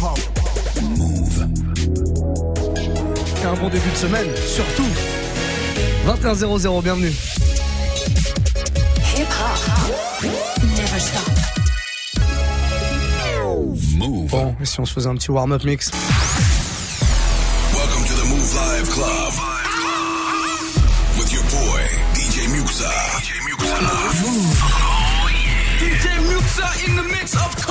Move. Un bon début de semaine, surtout. 21-0-0, bienvenue. Never stop. Move. Bon, et si on se faisait un petit warm-up mix? Welcome to the Move Live Club. With your boy, DJ Muxa. DJ Muxa. in the mix, of course.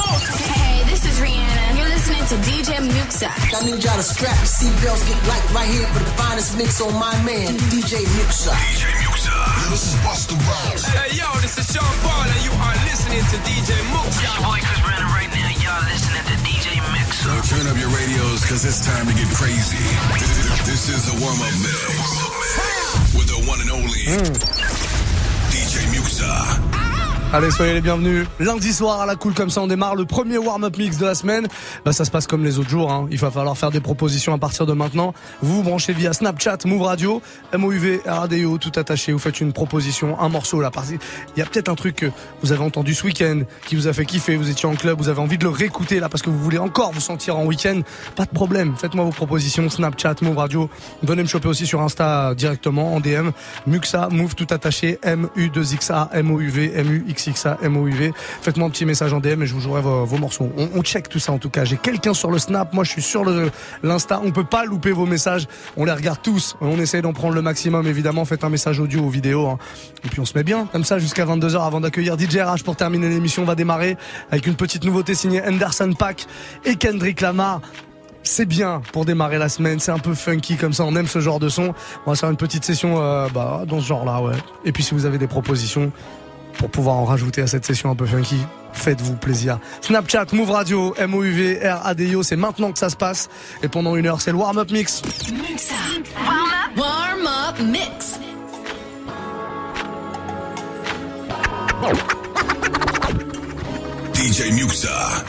To DJ Muxa. I need y'all to strap your seatbelts, get light right here for the finest mix on my man, DJ Muxa. DJ Muxa. This is Busta Rhymes. Hey, yo, this is Sean Paul, and you are listening to DJ Mook. Your boy Chris Brandon right now. Y'all listening to DJ Mix. So turn up your radios because it's time to get crazy. This is the warm up mix with the one and only hmm. DJ Muxa. Allez, soyez les bienvenus. Lundi soir à la cool comme ça, on démarre le premier warm-up mix de la semaine. Bah, ça se passe comme les autres jours. Hein. Il va falloir faire des propositions à partir de maintenant. Vous branchez via Snapchat, Move Radio, MOUV, RADIO, tout attaché. Vous faites une proposition, un morceau là. Il y a peut-être un truc que vous avez entendu ce week-end qui vous a fait kiffer. Vous étiez en club, vous avez envie de le réécouter là parce que vous voulez encore vous sentir en week-end. Pas de problème. Faites-moi vos propositions, Snapchat, Move Radio. Venez me choper aussi sur Insta directement en DM. Muxa, Move tout attaché, M-U-2-X-A, M-O-U-V, M-U-X-X-A, M-O-U-V. Faites-moi un petit message en DM et je vous jouerai vos, morceaux. On, check tout ça en tout cas. J'ai quelqu'un sur le Snap, moi je suis sur l'Insta. On peut pas louper vos messages. On les regarde tous. On essaye d'en prendre le maximum évidemment. Faites un message audio ou vidéo. hein. Et puis on se met bien comme ça jusqu'à 22h avant d'accueillir DJ RH pour terminer l'émission. On va démarrer avec une petite nouveauté signée Anderson Pack et Kendrick Lamar c'est bien pour démarrer la semaine, c'est un peu funky comme ça, on aime ce genre de son. On va faire une petite session euh, bah, dans ce genre-là, ouais. Et puis si vous avez des propositions pour pouvoir en rajouter à cette session un peu funky, faites-vous plaisir. Snapchat, Move Radio, M-O-U-V, R-A-D-I-O, c'est maintenant que ça se passe. Et pendant une heure, c'est le warm-up mix. Muxa. Warm up. Warm up mix. DJ Muxa.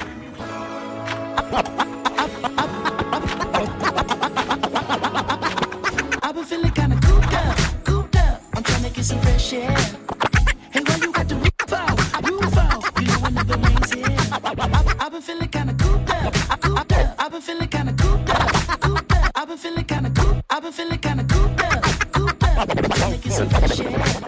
I've been feeling kinda cooped up, cooped up. I'm trying to get some fresh air. I've been feeling kinda cooped up, cooped up. I've been feeling kinda cooped up, cooped up. I've been feeling kinda cooped, I've been feeling kinda cooped up, cooped up. Get some fresh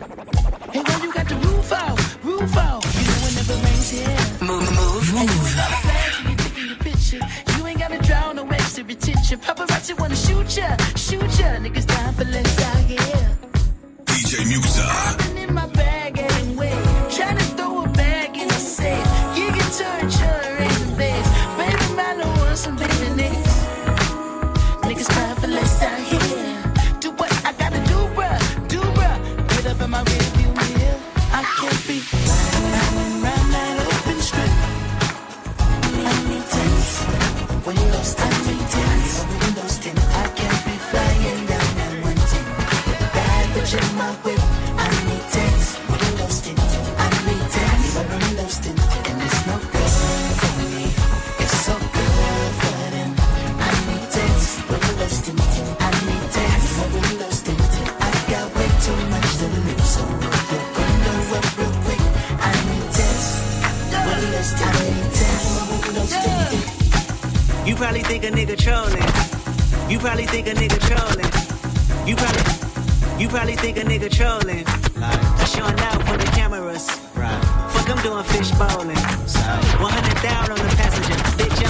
You probably think a nigga trolling. You probably think a nigga trolling. You probably, you probably think a nigga trolling. Like showing out for the cameras. Right. Fuck, I'm doing fish bowling. 100 down on the passenger. Bitch,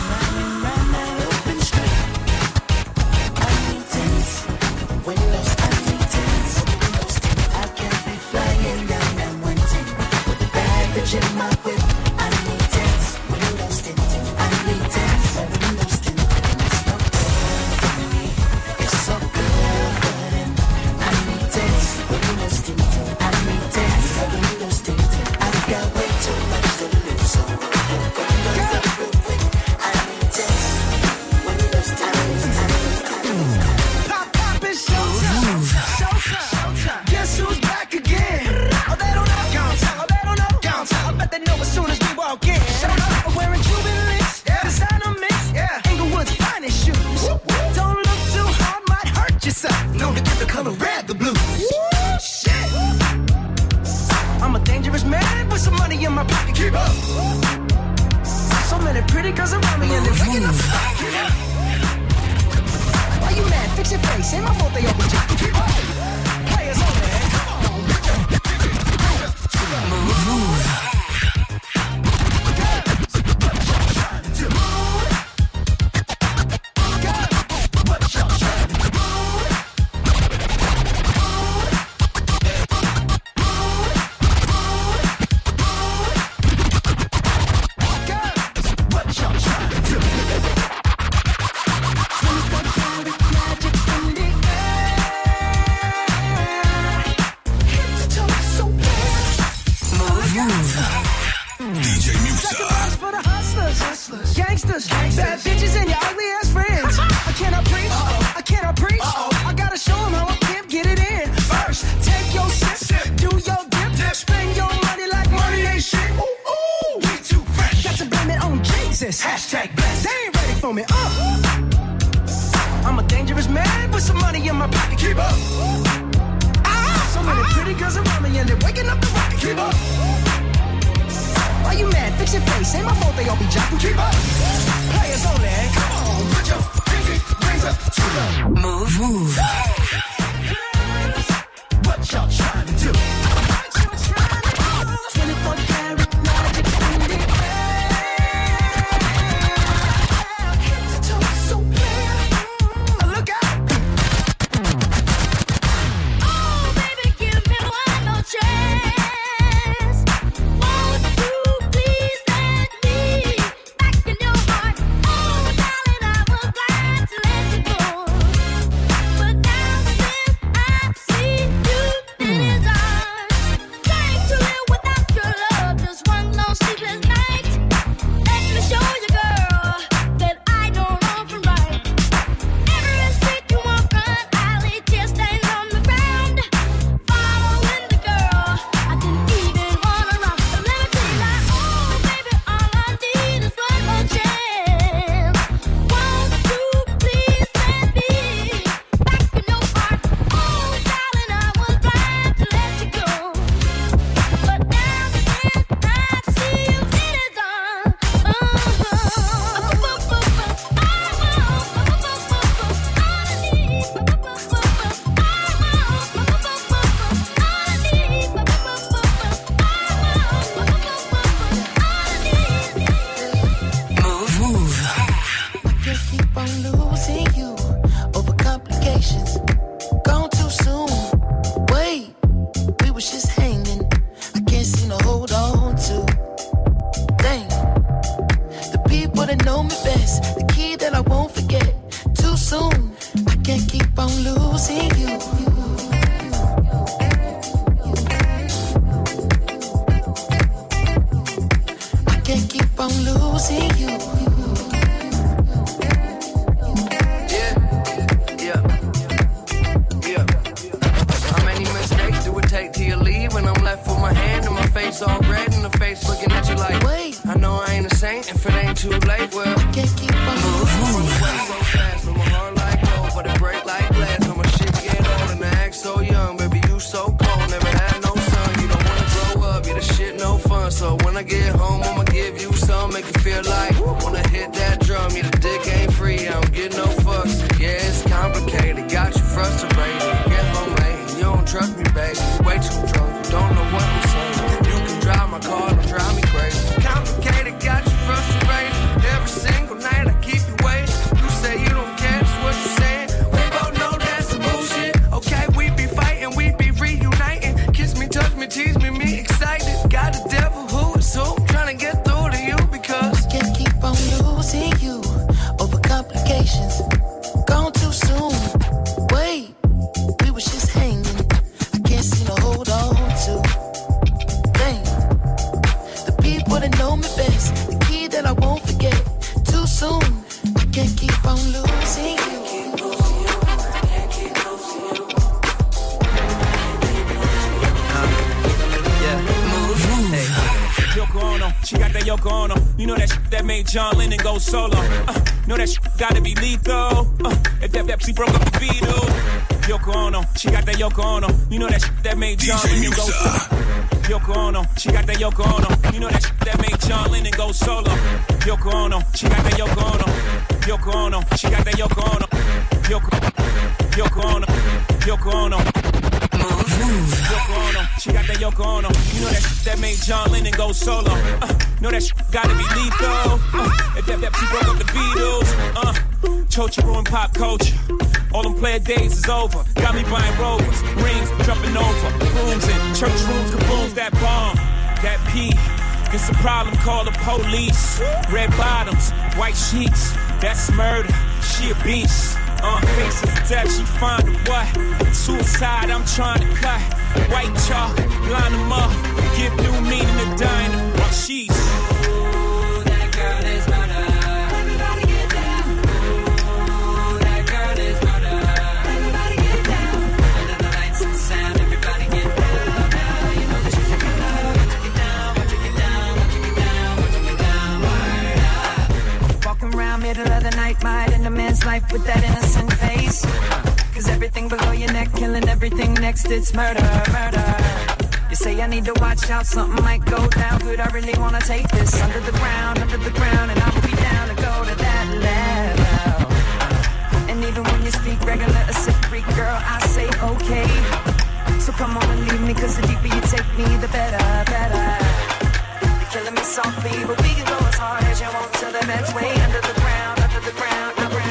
In my whip. days is over. Got me buying rovers, rings, jumping over, rooms and church rooms, kabooms, that bomb, that pee. It's a problem, call the police. Red bottoms, white sheets, that's murder, she a beast. Uh, faces death, she find a what? Suicide, I'm trying to cut. White chalk, line them up, give new meaning to dying. life with that innocent face. Cause everything below your neck, killing everything next, it's murder, murder. You say I need to watch out, something might go down. Could I really wanna take this under the ground, under the ground, and I will be down to go to that level. And even when you speak regular, a sick freak girl, I say okay. So come on and leave me, cause the deeper you take me, the better, better. You're killing me softly, but we can go as hard as you want to the next way, under the ground, under the ground, the ground.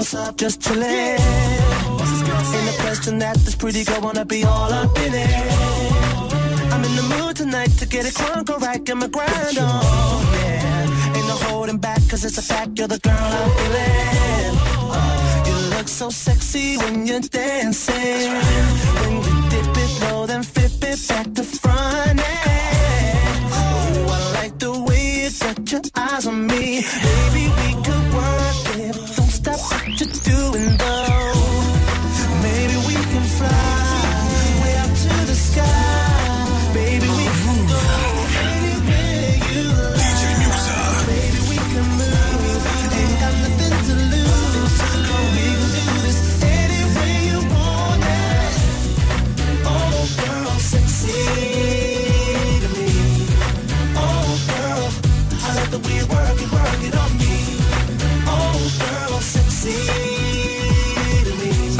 what's up, just chillin'. Ain't a question that this pretty girl wanna be all up in it. I'm in the mood tonight to get it crunk, alright, get my grind on. Yeah. Ain't no holding back, cause it's a fact, you're the girl I'm feeling. Uh, you look so sexy when you're dancing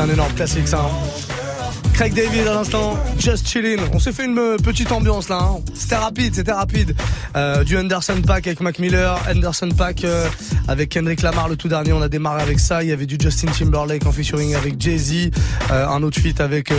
c'est un énorme classique ça. Hein. Craig David à l'instant, Just Chillin'. On s'est fait une euh, petite ambiance là. Hein. C'était rapide, c'était rapide. Euh, du Anderson Pack avec Mac Miller, Anderson Pack euh, avec Kendrick Lamar le tout dernier. On a démarré avec ça. Il y avait du Justin Timberlake en featuring avec Jay Z, euh, un autre feat avec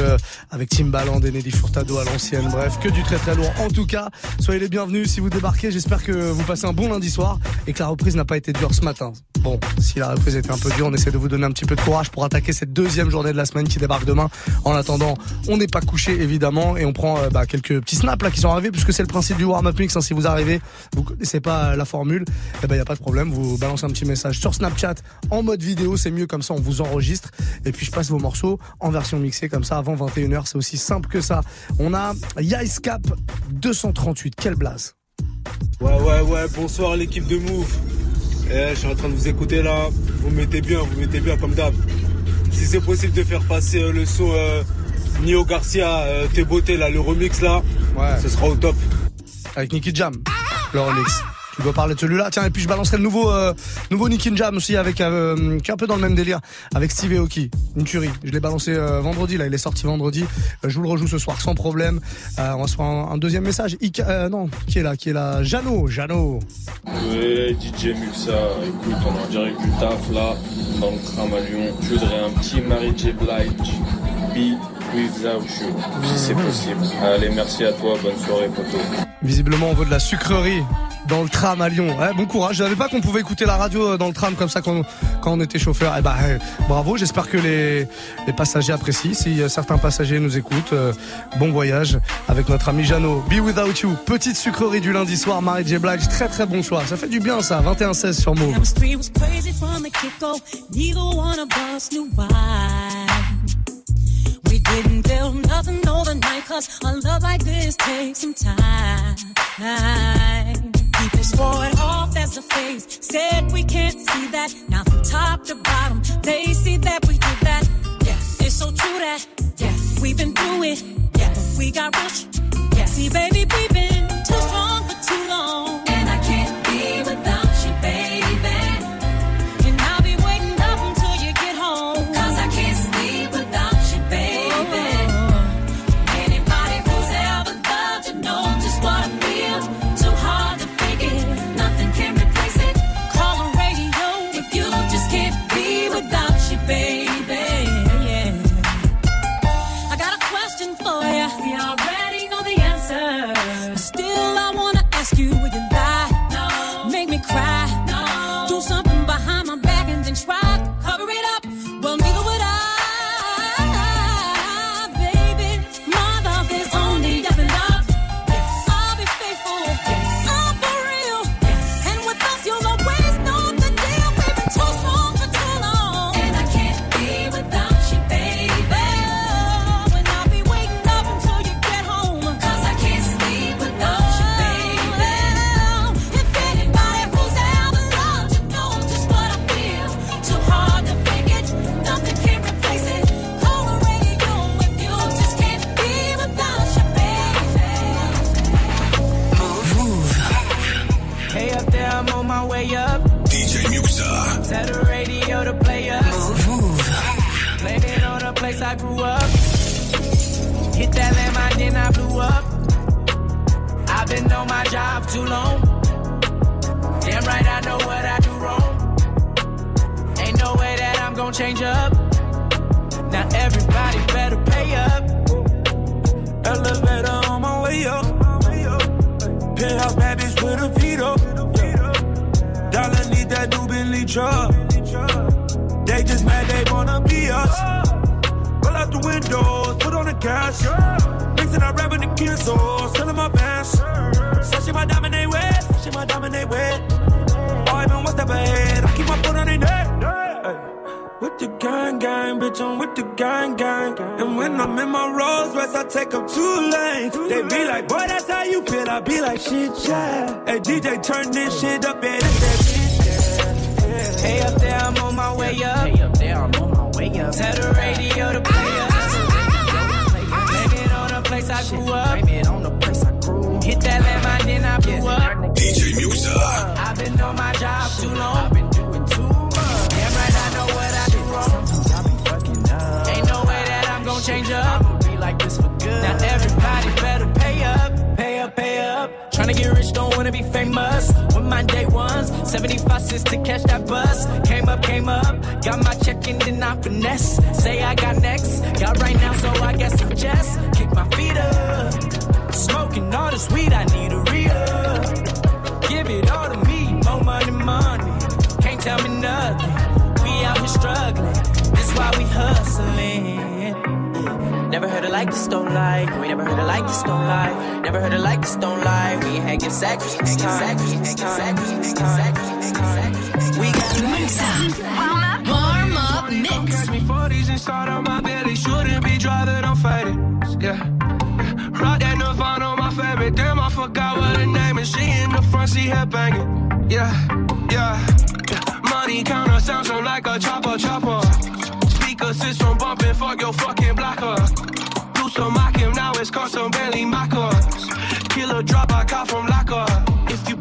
avec Timbaland et Nelly Furtado à l'ancienne. Bref, que du très très lourd. En tout cas, soyez les bienvenus si vous débarquez. J'espère que vous passez un bon lundi soir et que la reprise n'a pas été dure ce matin. Bon, si la reprise était un peu dure, on essaie de vous donner un petit peu de courage pour attaquer cette deuxième journée de la semaine qui débarque demain. En attendant, on n'est pas couché évidemment et on prend bah, quelques petits snaps là qui sont arrivés puisque c'est le principe du warm-up mix. hein. si vous arrivez, vous connaissez pas la formule, eh ben y a pas de problème. Vous balancez un petit message sur Snapchat en mode vidéo, c'est mieux comme ça, on vous enregistre et puis je passe vos morceaux en version mixée comme ça avant 21h. C'est aussi simple que ça. On a Yice Cap 238. Quelle blase. Ouais, ouais, ouais, bonsoir l'équipe de Move. Eh, je suis en train de vous écouter là. Vous mettez bien, vous mettez bien comme d'hab. Si c'est possible de faire passer euh, le son euh, Nio Garcia, euh, Tes beautés là, le remix là, ce sera au top. Avec Nicky Jam, le remix. Tu dois parler de celui-là. Tiens, et puis je balancerai le nouveau, euh, nouveau Nicky Jam aussi avec, euh, qui est un peu dans le même délire, avec Steve Aoki. Une tuerie. Je l'ai balancé euh, vendredi, là, il est sorti vendredi. Euh, je vous le rejoue ce soir sans problème. Euh, on va se faire un, un deuxième message. Ika- euh, non, qui est là, qui est là? Jeannot, Jeannot. Ouais, DJ Muxa, écoute, on est en direct du taf là, dans le tram à Lyon. Je voudrais un petit Mary J. Blige, Be Without You, si c'est possible. Allez, merci à toi, bonne soirée, poteau. Visiblement, on veut de la sucrerie dans le tram à Lyon. Bon courage. Je savais pas qu'on pouvait écouter la radio euh, dans le tram comme ça quand, quand on était chauffeur. Eh ben, euh, bravo. J'espère que les, les passagers apprécient. Si euh, certains passagers nous écoutent, bon voyage avec notre ami Jeannot. Be Without You. Petite sucrerie du lundi soir. Marie J. Blige. Très très bon choix. Ça fait du bien ça. 21-16 sur Move. Didn't build. People swore it off as a phase, said we can't see that. Now from top to bottom, they see that we did that. Yeah, it's so true that, yeah, we've been through it. But we got rich. Yeah, see, baby, we've been I grew up. Hit that landmine, then I blew up. I've been on my job too long. Damn right, I know what I do wrong. Ain't no way that I'm gonna change up. Now everybody better pay up. Elevator on my way up. Penthouse bad bitch with a Vito. Dollar need that new Bentley truck. They just mad they wanna be us. The windows, put on the gas. Mixing up rapping the kids, so selling my pants. Sashi my diamond they wet, sashi my they wet. Oh, I been one step ahead, I keep my foot on their neck. With the gang gang, bitch, I'm with the gang gang. And when I'm in my Rolls Royce, I take up two lanes. They be like, boy, that's how you feel. I be like, shit, yeah. Hey, DJ, turn this shit up, yeah, this that shit. Hey up there, I'm on my way up. Hey up there, I'm on my way up. Tell the radio to play I grew up. Blame it on the place I grew. Hit that then I blew up. DJ Muxa. I've been on my job too long. I've been doing too much. Damn right, I know what I do wrong. Sometimes I be fucking up. Ain't no way that I'm gonna change up. Wanna be famous with my day ones. 75 cents to catch that bus. Came up, came up. Got my check in and then I finesse. Say I got next. Got right now, so I guess I just kick my feet up. Smoking all this weed, I need a re-up. Give it all to me, more money, money. Can't tell me nothing. We out here struggling. Like this, don't lie. We never heard it like this, don't lie. Never heard it like this, don't lie. We ain't had give sacrifice this time. We ain't had give sacrifice. We got Warm up, warm up mix. Catch me 40s inside of my belly. Shouldn't be driving, I'm fighting. Yeah. Rock that Nirvana, my favorite. Damn, I forgot what her name is. She in the front seat, head banging. Yeah, yeah. yeah. Money counter sounds so like a chopper, chopper. Speaker system bumping, fuck your fucking blocker. Some mock him, now it's custom Bentley Mockers. Killer drop, I caught from locker. If you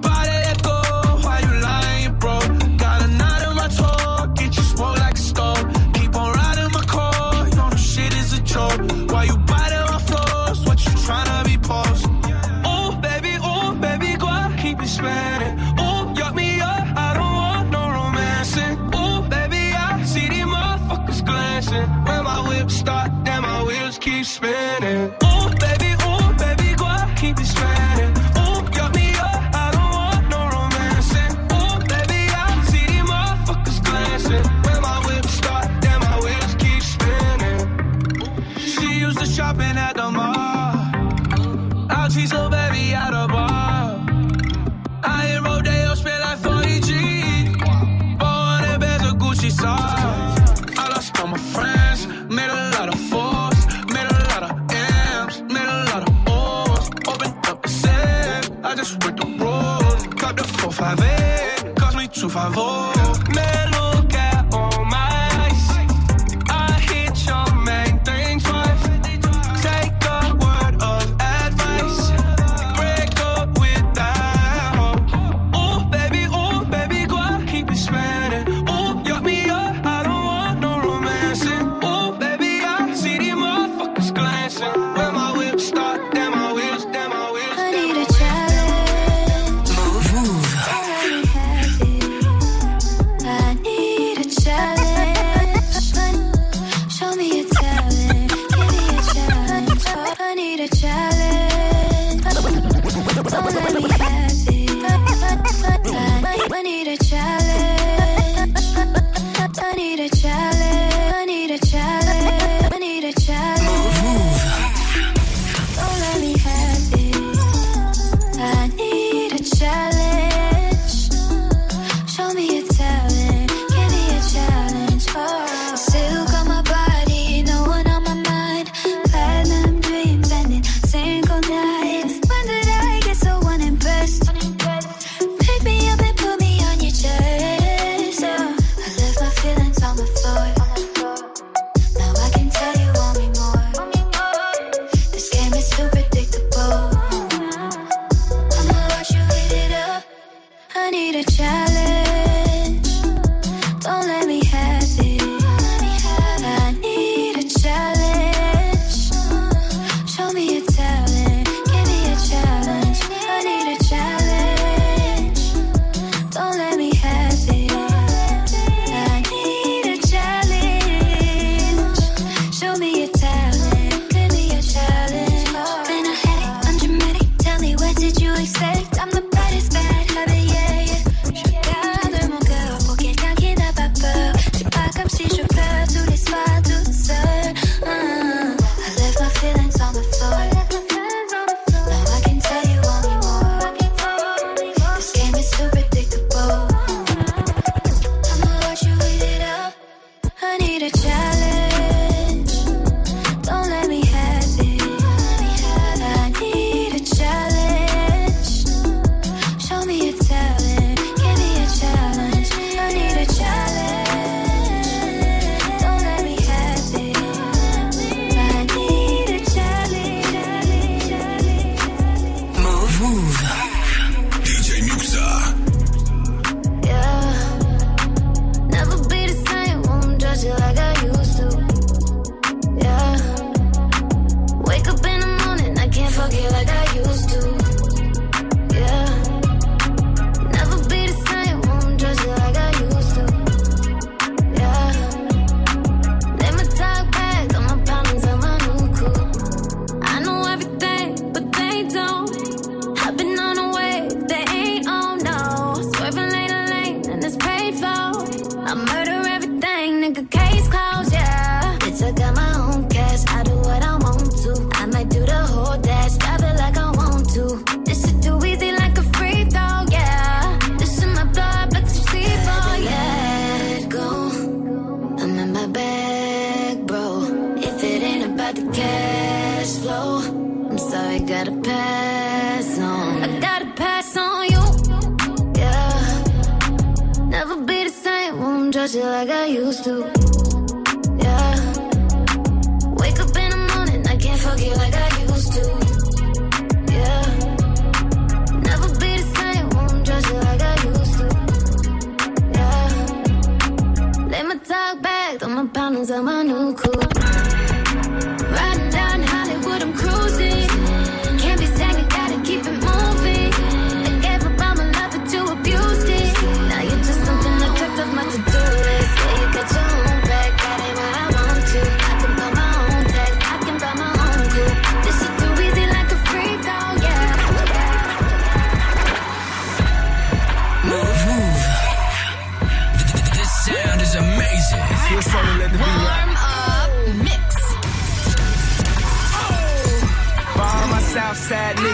i'm a new cool.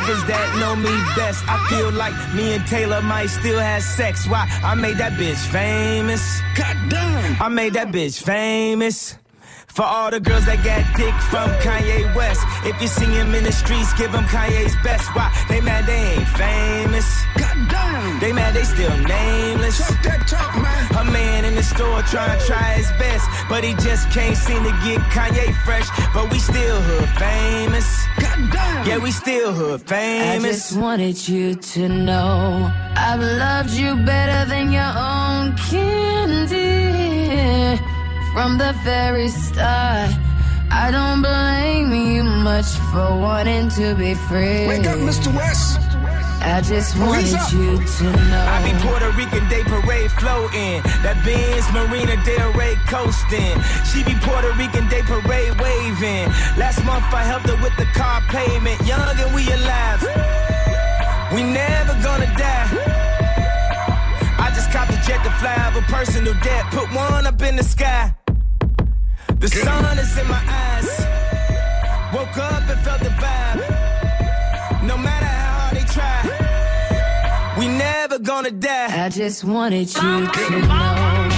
Niggas that know me best, I feel like me and Taylor might still have sex. Why? I made that bitch famous. God damn. I made that bitch famous. For all the girls that got dick from Kanye West. If you see him in the streets, give him Kanye's best. Why? They mad they ain't famous. God damn. They mad they still nameless. Talk that talk, man. A man in the store trying to try his best. But he just can't seem to get Kanye fresh. But we still hood famous. God damn. Yeah, we still hood famous. I just wanted you to know I've loved you better than your own candy from the very start. I don't blame you much for wanting to be free. Wake up, Mr. West. I just wanted you to know. I be Puerto Rican Day Parade floating. That Benz Marina Del Rey coasting. She be Puerto Rican Day Parade waving. Last month I helped her with the car payment. Young and we alive. We never gonna die. I just copped a jet to fly over personal debt. Put one up in the sky. The sun is in my eyes. Woke up and felt the vibe. I just wanted you to know.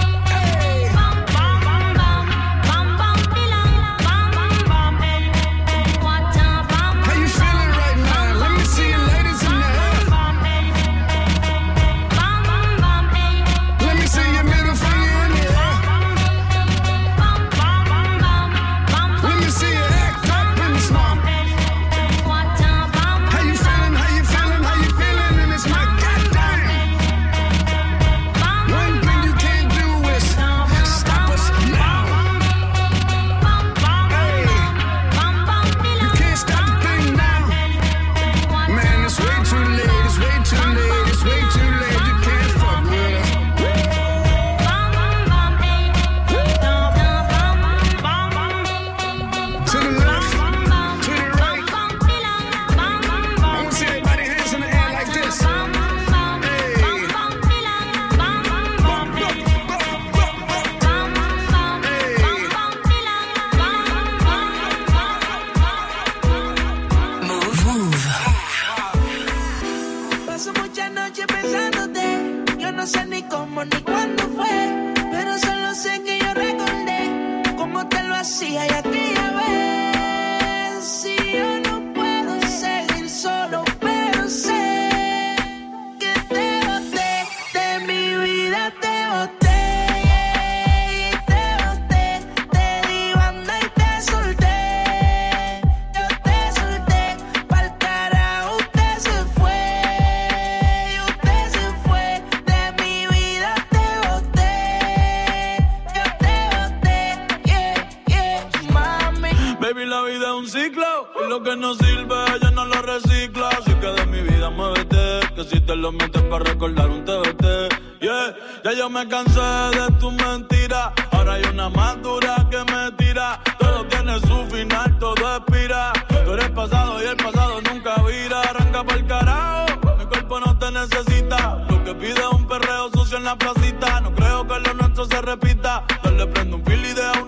Y lo que no sirve, ella no lo recicla. Así que de mi vida muévete. Que si te lo metes para recordar un TBT. Yeah, ya yo me cansé de tu mentira. Ahora hay una más dura que me tira. Todo tiene su final, todo expira. Tú eres pasado y el pasado nunca vira. Arranca para el carajo. Mi cuerpo no te necesita. Lo que pide es un perreo, su conoció en la placita. No creo que lo nuestro se repita. Yo le prendo un fil y deja uno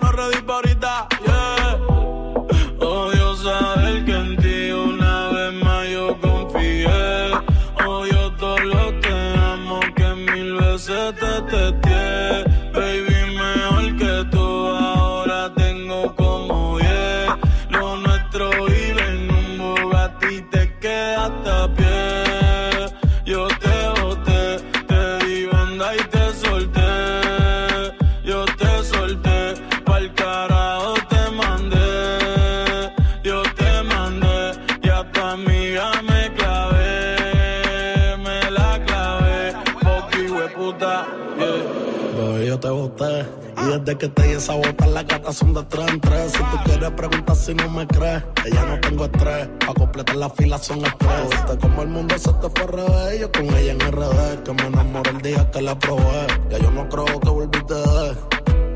desde que te di esa bota, las gatas son de tres en tres. Si tú quieres preguntar si no me crees, que ya no tengo estrés. Pa' completar la fila son estrés. Viste como el mundo se te fue al revés. Yo con ella en RD, que me enamoré el día que la probé. Ya yo no creo que volviste de.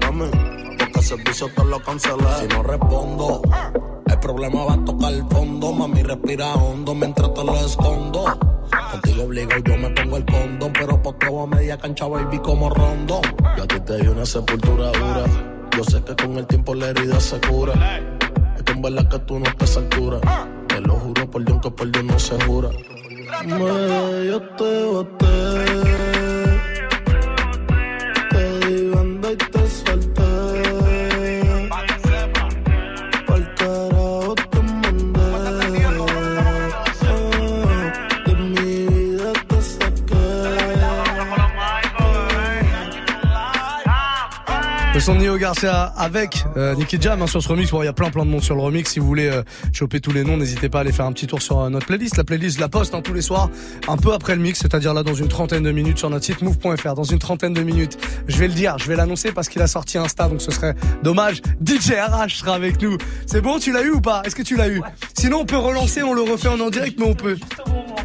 Mami, porque el servicio te lo cancelé. Si no respondo, problema va a tocar el fondo. Mami, respira hondo mientras te lo escondo. Contigo obligo yo me pongo el condón, pero por todo a media cancha, baby, como rondo. Yo a ti te di una sepultura dura. Yo sé que con el tiempo la herida se cura. Es que en verdad que tú no estás altura. Te lo juro por Dios que por Dios no se jura. Me, yo. Te son Neo Garcia avec euh, Nicky Jam hein, sur ce remix. Bon, il y a plein plein de monde sur le remix. Si vous voulez euh, choper tous les noms, n'hésitez pas à aller faire un petit tour sur euh, notre playlist. La playlist, je la poste hein, tous les soirs, un peu après le mix, c'est-à-dire là dans une trentaine de minutes sur notre site move.fr. Dans une trentaine de minutes, je vais le dire, je vais l'annoncer parce qu'il a sorti Insta, donc ce serait dommage. DJ RH sera avec nous. C'est bon, tu l'as eu ou pas? Est-ce que tu l'as eu? Sinon, on peut relancer, on le refait en en direct, mais on peut.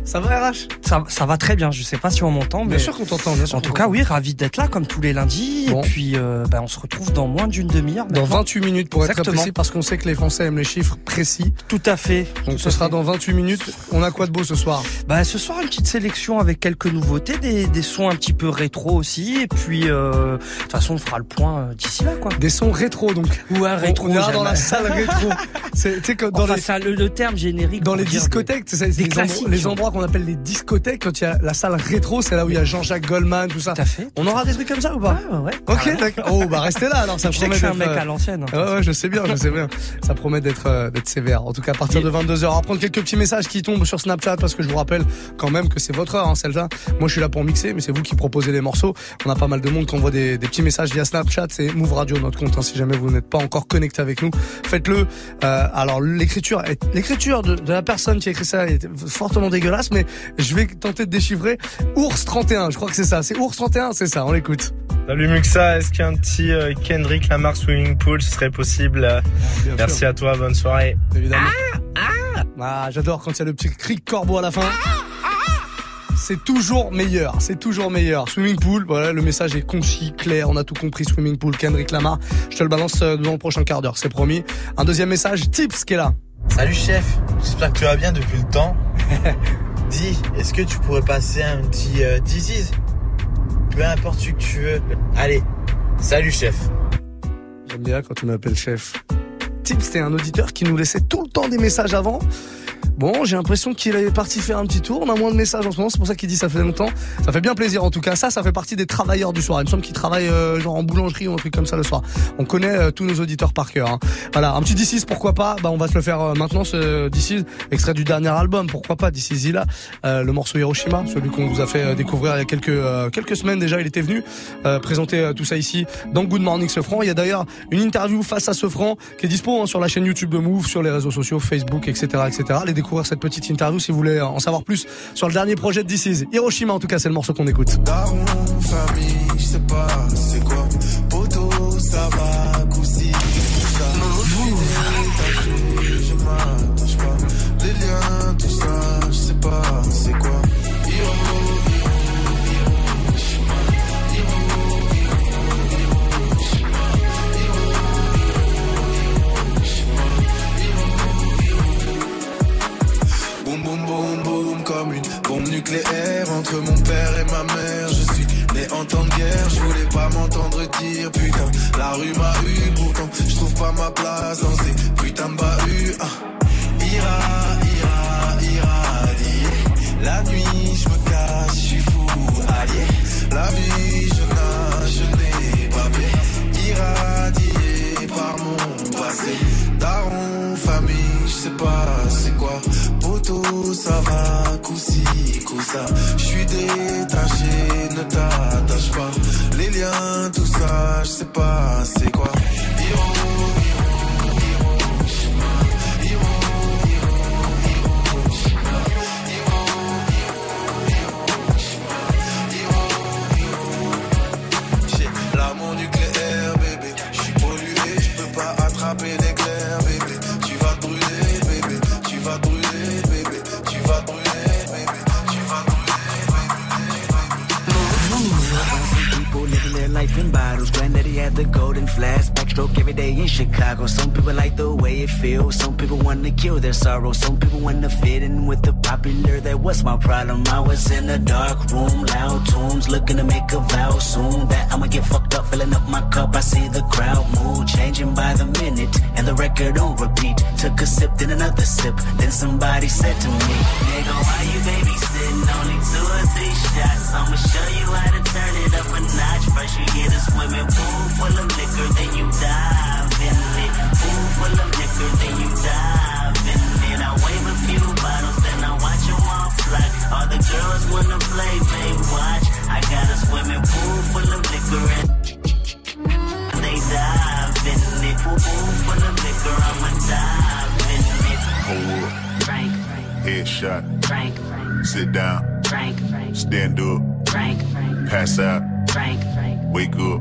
Ça va RH ça, ça va très bien, je sais pas si on m'entend, mais. Bien sûr qu'on t'entend, bien sûr En tout cas, oui, ravi d'être là comme tous les lundis. Bon. Et puis, euh, bah, on se retrouve dans moins d'une demi-heure. Dans maintenant. 28 minutes pour être précis, parce qu'on sait que les Français aiment les chiffres précis. Tout à fait. Donc ce sera dans 28 minutes. On a quoi de beau ce soir? Bah, ce soir, une petite sélection avec quelques nouveautés, des, des sons un petit peu rétro aussi. Et puis, euh, de toute façon, on fera le point euh, d'ici là, quoi. Des sons rétro, donc. Ou un rétro. On j'aime. dans la salle rétro. C'est, dans Enfin, les, ça, le, le terme générique. dans les discothèques, c'est les, endroits, les genre. Endroits qu'on appelle les discothèques, quand il y a la salle rétro, c'est là où il y a Jean-Jacques Goldman, tout ça. Tout à fait. On aura des trucs comme ça ou pas? Ouais, ouais. Ok, d'accord. Oh, bah restez là alors, ça Je sais que promet je suis un mec euh, à l'ancienne. hein. Ouais, ouais, je sais bien, je sais bien. Ça promet d'être euh, d'être sévère. En tout cas, à partir de 22h, on va prendre quelques petits messages qui tombent sur Snapchat parce que je vous rappelle quand même que c'est votre heure, hein, celle-là. Moi, je suis là pour mixer, mais c'est vous qui proposez les morceaux. On a pas mal de monde qui envoie des, des petits messages via Snapchat. C'est Move Radio, notre compte. hein, si jamais vous n'êtes pas encore connecté avec nous, faites-le. Euh, alors, l'écriture, l'écriture de, de la personne qui a écrit ça est fortement dégueulasse, mais je vais tenter de déchiffrer. Ours 31, je crois que c'est ça. C'est Ours 31, c'est ça. On l'écoute. Salut Muxa, est-ce qu'un petit euh, Kendrick Lamar Swimming Pool ce serait possible euh, Bien Merci sûr. à toi, bonne soirée. évidemment. Ah, j'adore quand il y a le petit cri corbeau à la fin. C'est toujours meilleur, c'est toujours meilleur. Swimming pool, voilà, le message est concis, clair, on a tout compris. Swimming pool, Kendrick Lamar. Je te le balance euh, dans le prochain quart d'heure, c'est promis. Un deuxième message, Tips qui est là. Salut chef, j'espère que tu vas bien depuis le temps. Dis, est-ce que tu pourrais passer un petit euh, is Peu importe ce que tu veux. Allez, salut chef. J'aime bien quand tu m'appelles chef. Tips, c'était un auditeur qui nous laissait tout le temps des messages avant. Bon, j'ai l'impression qu'il est parti faire un petit tour. On a moins de messages en ce moment, c'est pour ça qu'il dit ça fait longtemps. Ça fait bien plaisir en tout cas. Ça, ça fait partie des travailleurs du soir. Il me semble qu'ils travaillent euh, genre en boulangerie ou un truc comme ça le soir. On connaît euh, tous nos auditeurs par cœur. hein. Voilà, un petit D6, pourquoi pas? Bah, on va se le faire euh, maintenant, ce D6, extrait du dernier album. Pourquoi pas D6 Zilla, le morceau Hiroshima, celui qu'on vous a fait découvrir il y a quelques quelques semaines déjà. Il était venu présenter tout ça ici dans Good Morning Sofran. Il y a d'ailleurs une interview face à Sofran qui est dispo hein, sur la chaîne YouTube de Move, sur les réseaux sociaux, Facebook, etc., etc. cette petite interview si vous voulez en savoir plus sur le dernier projet de This Is. Hiroshima, en tout cas, c'est le morceau qu'on écoute. Nucléaire entre mon père et ma mère. Je suis né en clair, je voulais pas m'entendre dire putain. La rue m'a eu, pourtant je trouve pas ma place dans ces putains de bahuts. Ah. Ira, ira, irradier. La nuit, je me cache, je suis fou, se passe flask. Backstroke every day in Chicago. Some people like the way it feels. Some people want to kill their sorrow. Some people want to fit in with the popular. That was my problem. I was in a dark room, loud tunes, looking to make a vow soon that I'ma get fucked filling up my cup. I see the crowd mood changing by the minute, and the record on repeat. Took a sip, then another sip. Then somebody said to me, Nigga, why you babysitting? Only two or three shots. I'ma show you how to turn it up a notch. First you get a swimming pool full of liquor, then you dive in it. Pool full of liquor, then you dive in it. I wave a few bottles, then I watch them all fly. All the girls wanna play, they watch. I got a swimming pool full of liquor and dive in it. Pool pool full of liquor, I'ma dive in it. Hold up. Frank, Headshot. Frank, Sit down. Frank, Stand up. Frank, Pass out. Frank, Wake up.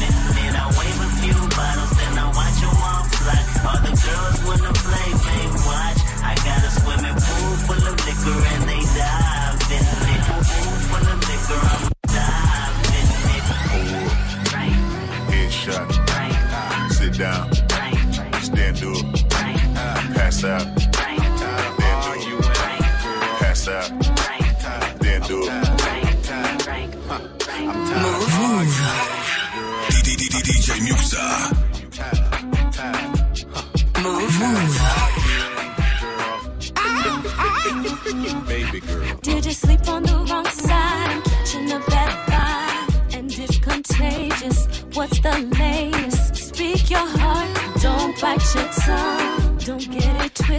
all. All the girls wanna play, they watch. I got a swimming pool full of liquor and they dive in it. Pool full of liquor, I'm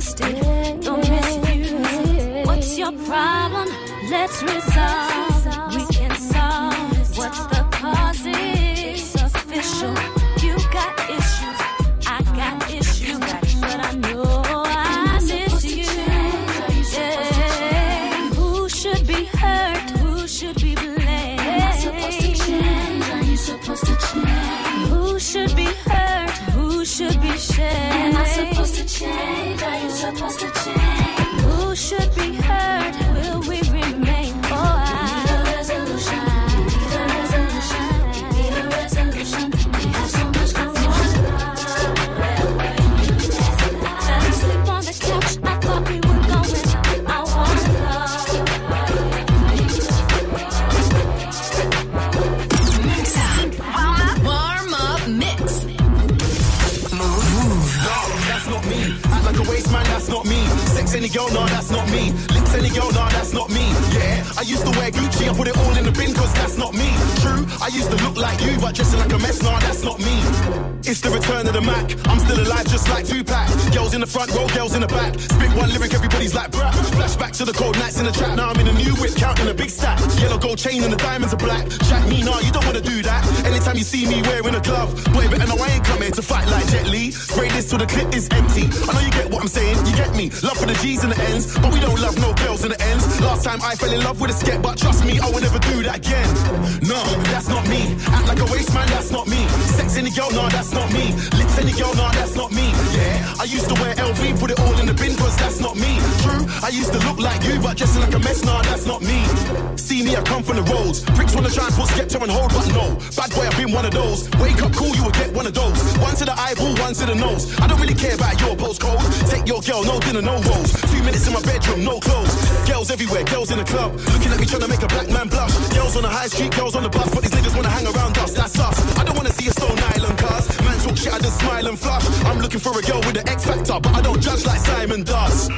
get it twisted, don't misuse it. What's your problem? Let's resolve. We can solve. What's the cause? It's official. You got issues, I got issues, but I know I miss you. Yeah. Who should be hurt? Who should be blamed? Am I supposed to change? Are you supposed to change? Who should be hurt? Who should be shamed? Am I supposed to change? I must have changed. Not me. Lips any girl, nah, that's not me. Yeah, I used to wear Gucci, I put it all in the bin, cause that's not me. True, I used to look like you, but dressing like a mess, nah, that's not me. It's the return of the Mac. I'm still alive, just like Tupac. Girls in the front row, girls in the back. Spit one lyric, everybody's like, bruh. Flashback to the cold nights in the trap. Now I'm in a new whip, counting a big stack. Yellow gold chain and the diamonds are black. Jack me, nah, you don't wanna do that. Anytime you see me wearing a glove, boy, better know I ain't here to fight like Jet Li. Spray this till the clip is empty. I know you get what I'm saying, you get me. Love for the G's and the N's, but we don't love no girls in the ends. Last time I fell in love with a sket, but trust me, I will never do that again. No, that's not me. Act like a waste man, that's not me. Sex any girl, nah, that's not me. Lips any girl, nah, that's not me. Yeah, I used to wear LV, put it all in the bin, cause that's not me. True, I used to look like you, but dressing like a mess, nah, that's not me. See me, I come from the roads. Bricks wanna try and put Skepta on hold, but no. Bad boy, I've been one of those. Wake up cool, you will get one of those. One to the eyeball, one to the nose. I don't really care about your postcode. Take your girl, no dinner, no rolls. Two minutes in my bedroom, no clothes. Girls everywhere, girls in the club. Looking at me trying to make a black man blush. Girls on the high street, girls on the bus, but these niggas wanna hang around us. That's us. I don't wanna see a Stone Island cars. Man talk shit, I just smile and flush. I'm looking for a girl with an X factor, but I don't judge like Simon does.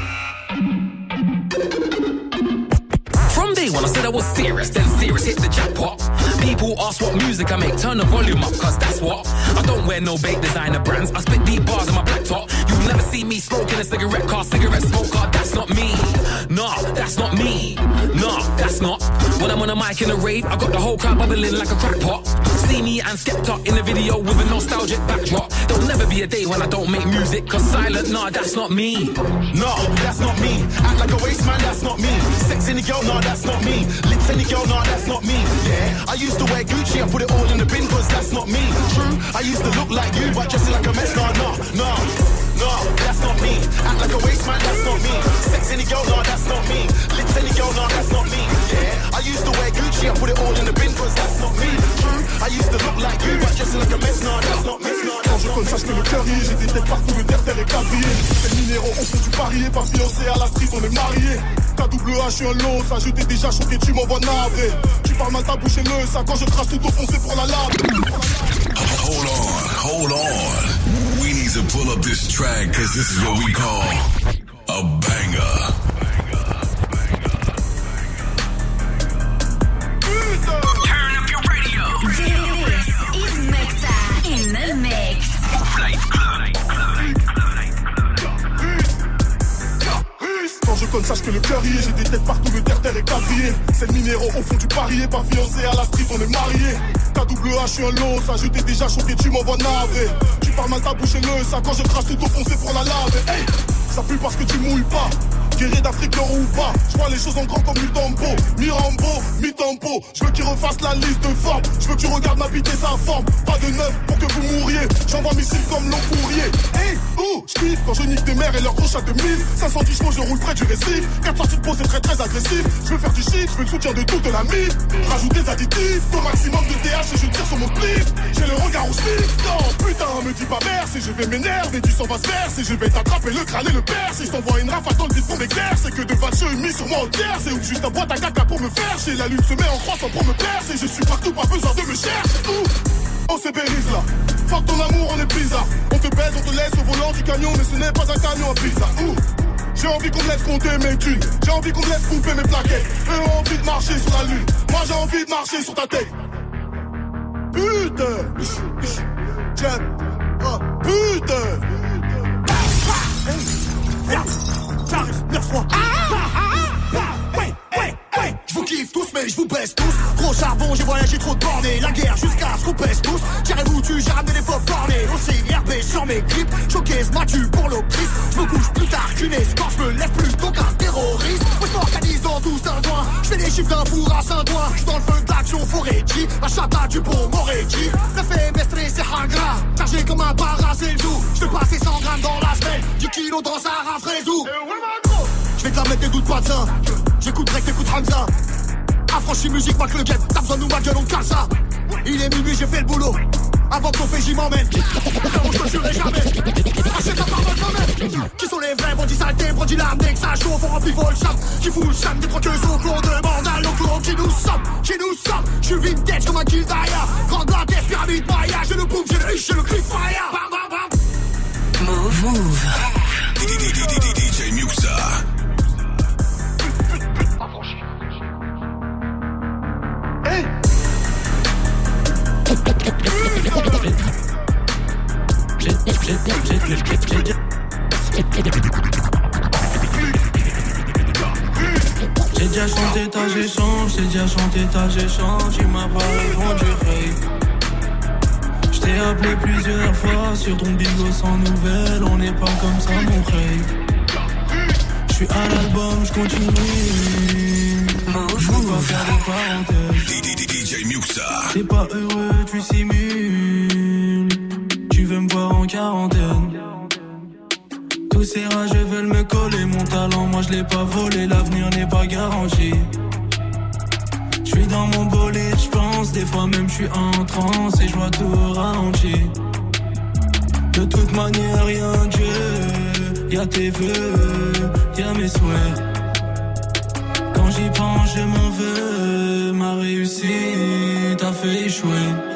From day one, I said I was serious, then serious hit the jackpot. People ask what music I make, turn the volume up, cause that's what. I don't wear no bait designer brands, I spit deep bars in my black top. You'll never see me smoking a cigarette car, cigarette smoker, that's not me. Nah, that's not me. Nah, that's not. When I'm on a mic in a rave, I got the whole crowd bubbling like a crack pot. See me and Skepta in the video with a nostalgic backdrop. There'll never be a day when I don't make music, cause silent, nah, that's not me. No, that's not me. Act like a waste man, that's not me. Sex any girl, nah, that's not me. Lips any girl, nah, that's not me. Yeah, I used to wear Gucci, I put it all in the bin, cause that's not me. True, I used to look like you, but dressing like a mess, nah, nah, nah. No, that's not me. Act like a waste man, that's not me. Sex any girl, nah, that's not me. Lips any girl, nah, that's not me. Yeah, I used to wear Gucci, I put it all in the bin, cause that's not me. True, I used to look like you, but dressing like a mess, nah, that's not me. Quand je sache que le est, j'ai des têtes partout, le terre-terre est quadrillé. C'est minéraux, on fait du parier, pas fiancé à la street, on est mariés. KWH, je suis un lot, ça je t'ai déjà choqué, tu m'envoies navré. Tu parles mal ta bouche le ça quand je trace tout au fond, c'est pour la lave. Hold on, hold on. To pull up this track because this is what we call a banger. Je conne, sache que le cœur y est, j'ai des têtes partout, le terre-terre est quadrillé. C'est le minéraux au fond du parier, pas fiancé à la street, on est mariés. KWH, je suis un lot, ça je t'ai déjà choqué, tu m'envoies navré. Tu parles mal ta bouche et le ça quand je trace tout c'est pour la lave. Hey, ça pue parce que tu mouilles pas. Guerrier d'Afrique, nord ou pas. Je vois les choses en grand comme Mutombo, mi-rambo, mi-tempo. Je veux qu'il refasse la liste de formes. Je veux que tu regardes ma bite et sa forme. Pas de neuf pour que vous mouriez. J'envoie missile comme long courrier. Hey, ouh, je quand je nique des mères et leurs gros à 2000. 510 chevaux, je roule près du récif. 4 sorties de c'est très très agressif. Je veux faire du shit, je veux le soutien de toute la mif. Rajoute des additifs, au maximum de TH et je tire sur mon slip. J'ai le regard au slip. Non, putain, me dis pas merci, je vais m'énerver. Du sang va se verser, je vais t'attraper le crâne et le père. Si je t'envoie une rafale dans le vide c'est que de valcheux mis sur moi en terre. C'est juste un boîte à caca pour me faire chier. La lune se met en croissant pour me percer. Je suis partout, pas besoin de me chercher. Ouh. On se bérise là? Fuck ton amour, on est bizarre. On te baise, on te laisse au volant du camion, mais ce n'est pas un camion à pizza. Ouh. J'ai envie qu'on me laisse compter mes thunes. J'ai envie qu'on me laisse couper mes plaquettes. Eux envie de marcher sur la lune. Moi j'ai envie de marcher sur ta tête. Putain. Oh, putain. J'arrive fois. Ouais, ouais, ouais. Je vous kiffe tous, mais je vous baisse tous. Gros charbon, j'ai voyagé trop de bornées. La guerre jusqu'à ce qu'on pèse tous. Tirez-vous tu j'ai ramené les faux bornés. Aussi RB sur mes clips. Showcase m'as-tu pour l'optrice. Je me couche plus tard qu'une escorte. Je me lève plus tôt qu'un terroriste. Moi, je m'organise dans 12 d'un coin. Je fais des chiffres d'un four à Saint-Ouen. Je dans le feu d'action Foretti. À Chata du pont Moretti. Le fait m'estrer, c'est gras. Chargé comme un para, c'est le. Je vais passer 100 grammes dans la semaine. 10 kilos dans un rafraisou. Je vais te la mettre des doutes pas. J'écoute Drake, t'écoutes Hamza. Affranchi musique, pas que le guet. T'as besoin de nous, ma gueule, on cale ça. Il est minuit, j'ai fait le boulot. Avant que ton j'y m'emmène. Frérot, je te jurerai jamais. Achète ta parole quand même. Qui sont les vrais bandits saletés, bandits larmes, dès que ça chauffe, on remplit vol cham. Qui fout le cham, des troqueuses au qu'on demande à l'enclos. Qui nous sommes, qui nous sommes. Je suis vintage comme un kill d'Aya. Grande la pyramide Maya. J'ai le boom, j'ai le huche, j'ai le clip fire. Bam, bam, bam. Move. Move. Déjà chanté ta j'échange, tu m'as pas répondu. Je t'ai appelé plusieurs fois sur ton bigo sans nouvelles, on n'est pas comme ça mon rey. Je suis à l'album, je continue. Je veux faire des parenthèses. T'es pas heureux, tu simules. Tu veux me voir en quarantaine. Tous ces rageux veulent me coller. Mon talent, moi je l'ai pas volé. L'avenir n'est pas garanti. Je suis dans mon bolide, je pense. Des fois même je suis en transe et je vois tout ralenti. De toute manière, y'a un Dieu. Y'a tes vœux, y'a mes souhaits. Quand j'y pense, je m'en veux. Ma réussite a fait échouer.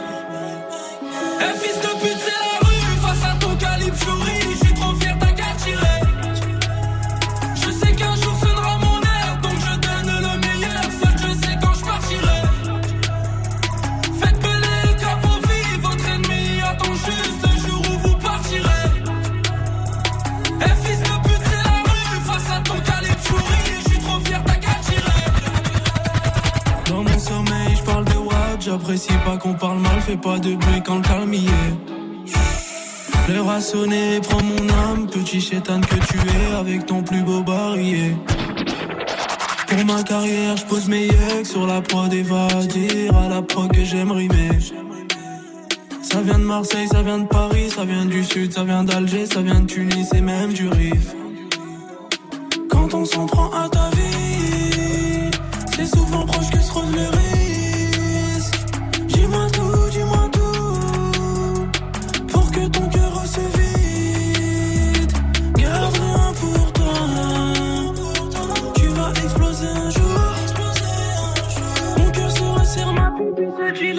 J'apprécie pas qu'on parle mal, fais pas de bruit quand le calme y est. L'heure a sonné, prends mon âme, petit chétan que tu es avec ton plus beau barillet. Pour ma carrière, je pose mes yeux sur la prod et va dire à la prod que j'aime rimer. Ça vient de Marseille, ça vient de Paris, ça vient du sud, ça vient d'Alger, ça vient de Tunis et même du Rif. Quand on s'en prend à ta vie, c'est souvent proche que se relève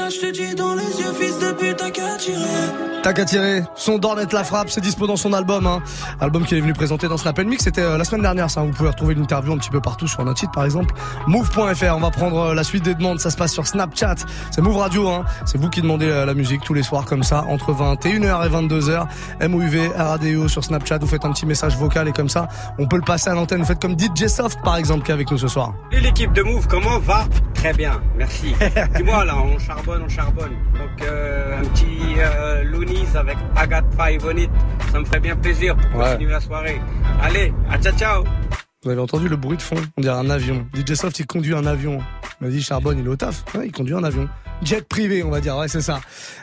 je te dis dans les yeux, fils de pute, t'as qu'à tirer. T'as qu'à tirer. Son Dornet la frappe, c'est dispo dans son album. Hein. Album qu'il est venu présenter dans Snap Mix. C'était euh, la semaine dernière, ça. Vous pouvez retrouver l'interview un petit peu partout sur notre site, par exemple. Move.fr. On va prendre euh, la suite des demandes. Ça se passe sur Snapchat. C'est Move Radio. Hein. C'est vous qui demandez euh, la musique tous les soirs comme ça, entre 21h et 22h. MOUV, RADIO sur Snapchat. Vous faites un petit message vocal et comme ça, on peut le passer à l'antenne. Vous faites comme DJ Soft, par exemple, qui est avec nous ce soir. Et l'équipe de Move, comment va? Très bien, merci. Dis-moi là, on charbonne, on charbonne. Donc un petit euh, Avec Agathe Five on it, ça me ferait bien plaisir pour Ouais. continuer la soirée. Allez, à ciao ciao Vous avez entendu le bruit de fond? On dirait un avion. DJ Soft, il conduit un avion. Il m'a dit Charbonne, il est au taf. Ouais, il conduit un avion. Jet privé, on va dire. Ouais, c'est ça.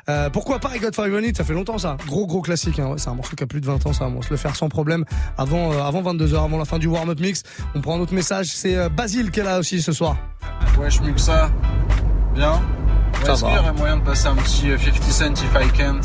Euh, pourquoi pas I Got Five on It Ça fait longtemps, ça. Gros, gros classique. Hein. Ouais, c'est un morceau qui a plus de 20 ans, ça. On va se le faire sans problème avant, euh, avant 22h, avant la fin du warm-up mix. On prend un autre message. C'est euh, Basile qui est là aussi ce soir. Ouais, je ça. Bien? Ouais, Ça Est-ce va. qu'il y aurait moyen de passer un petit euh, 50 Cent if I can't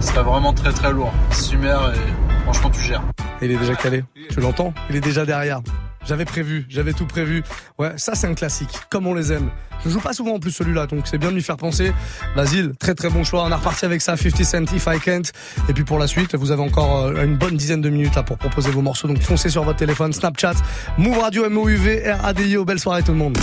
Ce serait vraiment très très lourd. Sumer et franchement tu gères. Il est déjà calé. Tu l'entends? Il est déjà derrière. J'avais prévu, j'avais tout prévu. Ouais, ça c'est un classique, comme on les aime. Je joue pas souvent en plus celui-là, donc c'est bien de lui faire penser. Basile, très très bon choix. On a reparti avec ça, 50 Cent, If I Can't. Et puis pour la suite, vous avez encore euh, une bonne dizaine de minutes là pour proposer vos morceaux. Donc foncez sur votre téléphone, Snapchat, Move Radio, MOUV, RADIO. Belle soirée tout le monde.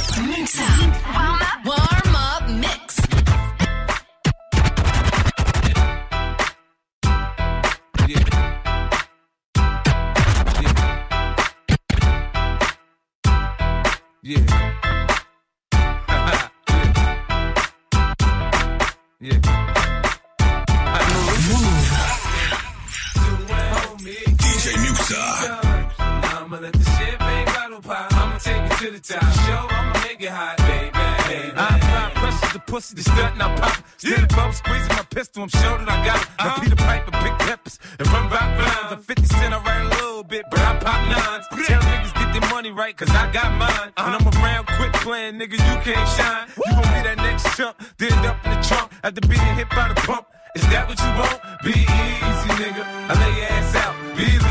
Pressure to pussy, stunt and I pop. Still yeah. bump, squeezing my pistol. I'm sure that I got it. Now Peter Piper, big peppers, and run rock vines. I'm 50 cent, I write a little bit, but I pop nines. Tell niggas get their money right, cause I got mine. When I'm around, quit playing, nigga, you can't shine. You gon' be that next chump, then up in the trunk after being hit by the pump. Is that what you want? Be easy, nigga. I lay your ass out. Believe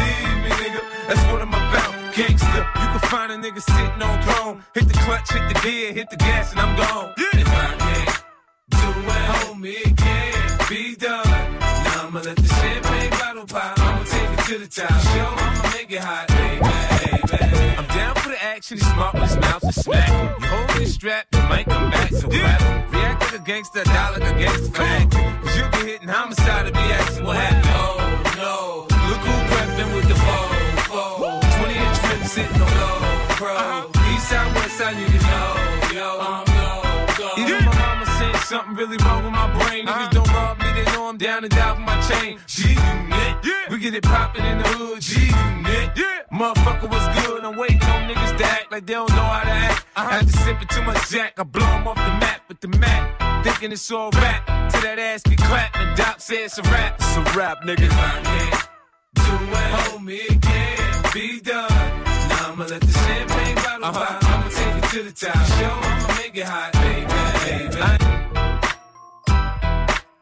me, nigga. That's what I'm about. Gangsta. You can find a nigga sitting on throne. Hit the clutch, hit the gear, hit the gas, and I'm gone. I do it can't be done. Now I'ma let the champagne bottle pop. I'ma take it to the top. Show, I'ma make it hot, baby, baby. I'm down for the action. With his mouth and smack. You hold me strapped, it might come back. So clap. React like a gangster, die like a gangster for. Cause you get hit in homicide to be asking what happened. Something really wrong with my brain. Niggas don't rob me, they know I'm down and down for my chain. G-Unit, yeah. we get it poppin' in the hood. G-Unit, yeah. motherfucker was good. I'm waiting on niggas to act like they don't know how to act. I had to sip it too much Jack, I blow 'em off the map with the Mac. Thinking it's all rap, till that ass get clapped and Doc says it's a rap. It's a rap, nigga. If I can't do it, hold me again, be done. Now I'ma let the champagne bottle uh-huh. pop. I'ma take it to the top. Show I'ma make it hot, baby, baby. I-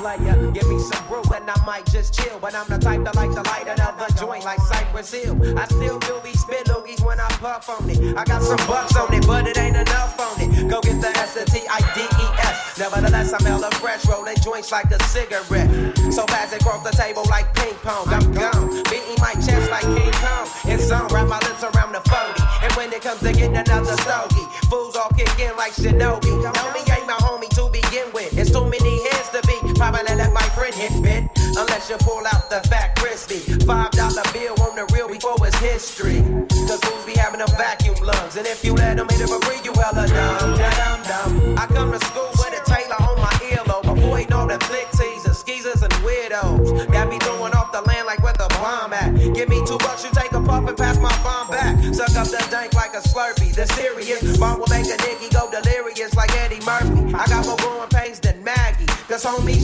Player, give me some brew and I might just chill. But I'm the type that like to light another joint like Cypress Hill. I still these spit loogies when I puff on it. I got some bucks on it, but it ain't enough on it. Go get the S T I D E S. Nevertheless, I'm hella fresh, rolling joints like a cigarette. So fast across the table like ping pong. I'm gone, beating my chest like King Kong. And some wrap my lips around the 40. And when it comes to getting another stogie, fools all kick in like Shinobi. Homie ain't my homie to begin with. It's too many hands to be. Probably let my friend hit bit. Unless you pull out the fat crispy. Five dollar bill on the real before it's history. Cause fools be having them vacuum lungs. And if you let them hit it for free, you hella dumb. Dumb, dumb. I come to school with a Taylor on my earlobe. Avoiding all the flick teasers, skeezers, and weirdos. That be throwing off the land like where the bomb at. Give me two bucks, you take a puff and pass my bomb back. Suck up the dank like a slurpee. The serious bomb will make a nigga go delirious like Eddie Murphy. I got more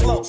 slow,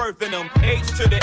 birthing them. H to the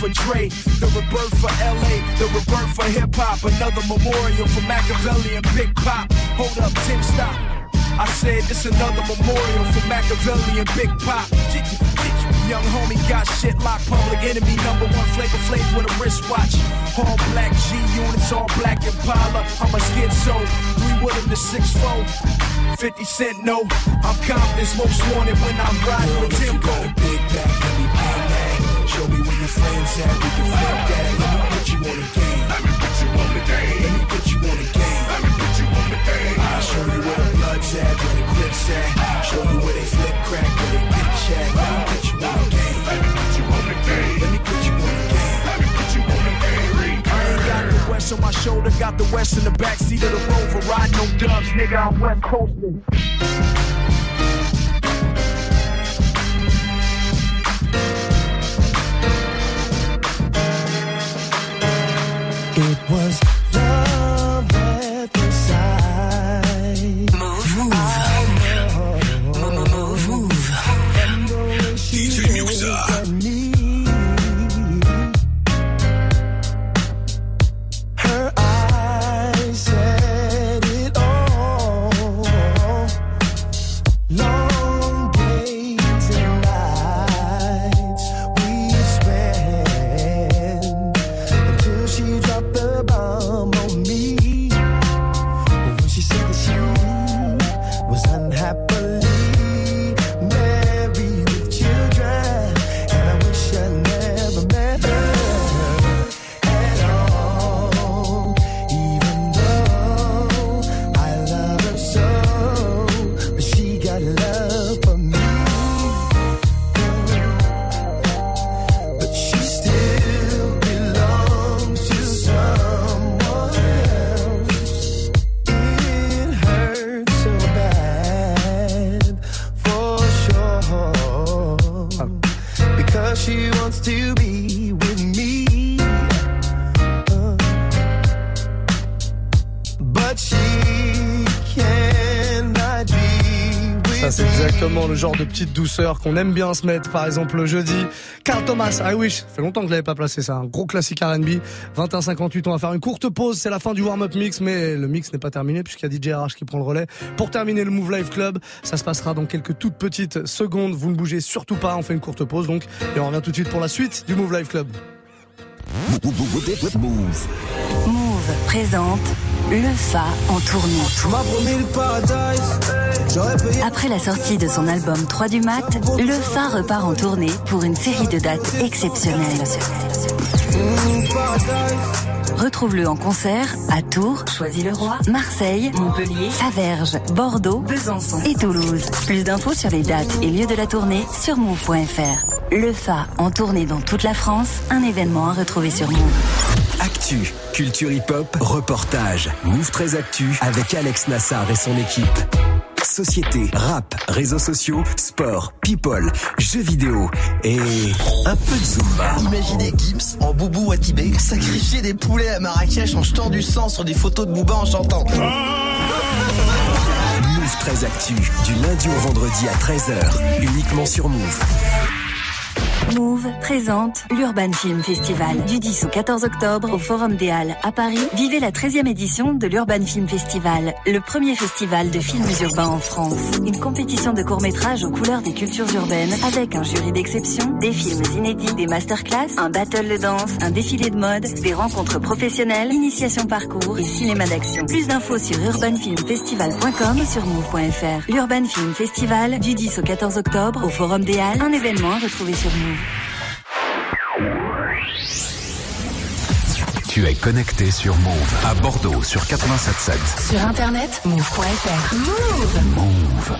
for Dre. The rebirth for LA. The rebirth for hip hop. Another memorial for Machiavelli and Big Pop. Hold up, Tim, stop. I said this another memorial for Machiavelli and Big Pop. Young homie got shit locked, public enemy number one flavor flavor with a wristwatch. All black G units, all black Impala. I'm a schizo, three wood in the six four. 50 cent no, I'm Compton's most wanted when I'm riding with Timbo. Big back, let me bang bang. Show me where your friends at, we can flip that. Let me put you on the game. Let me put you on the game. Let me put you on the game. Let me put you on the game. I'll show you where the blood's at, where the grips at. Show you where they flip crack, where they bitch at. Let me put you on the game. Let me put you on the game. Let me put you on the game. Let me put you on the game. I ain't got the west on my shoulder, got the west in the backseat of the rover. Riding on dubs, nigga, I'm west coasting. Genre de petite douceur qu'on aime bien se mettre, par exemple, le jeudi. Carl Thomas, I Wish. Ça fait longtemps que je l'avais pas placé, ça. Un gros classique R&B. 21-58, on va faire une courte pause. C'est la fin du warm-up mix, mais le mix n'est pas terminé puisqu'il y a DJ RH qui prend le relais. Pour terminer le Move Live Club, ça se passera dans quelques toutes petites secondes. Vous ne bougez surtout pas. On fait une courte pause, donc. Et on revient tout de suite pour la suite du Move Live Club. Move présente le Fa en tournée. Après la sortie de son album 3 du mat, le Fa repart en tournée pour une série de dates exceptionnelles. Retrouve-le en concert à Tours, Choisy-le-Roi, Marseille, Montpellier, Faverges, Bordeaux, Besançon et Toulouse. Plus d'infos sur les dates et lieux de la tournée sur move.fr. Le Fa en tournée dans toute la France, un événement à retrouver sur Move. Actu, culture hip-hop, reportage, Move 13 Actu avec Alex Nassar et son équipe. Société, rap, réseaux sociaux, sport, people, jeux vidéo et un peu de Zumba. Imaginez Gibbs en boubou à Tibet sacrifier des poulets à Marrakech en jetant du sang sur des photos de Booba en chantant. Move 13 Actu, du lundi au vendredi à 13h, uniquement sur Move. Move présente l'Urban Film Festival du 10 au 14 octobre au Forum des Halles à Paris. Vivez la 13e édition de l'Urban Film Festival, le premier festival de films urbains en France. Une compétition de courts-métrages aux couleurs des cultures urbaines avec un jury d'exception, des films inédits, des masterclass, un battle de danse, un défilé de mode, des rencontres professionnelles, initiation parcours et cinéma d'action. Plus d'infos sur urbanfilmfestival.com sur move.fr. L'Urban Film Festival du 10 au 14 octobre au Forum des Halles, un événement à retrouver sur Move. Tu es connecté sur Move à Bordeaux sur 87.7. Sur internet, move.fr. Move Move.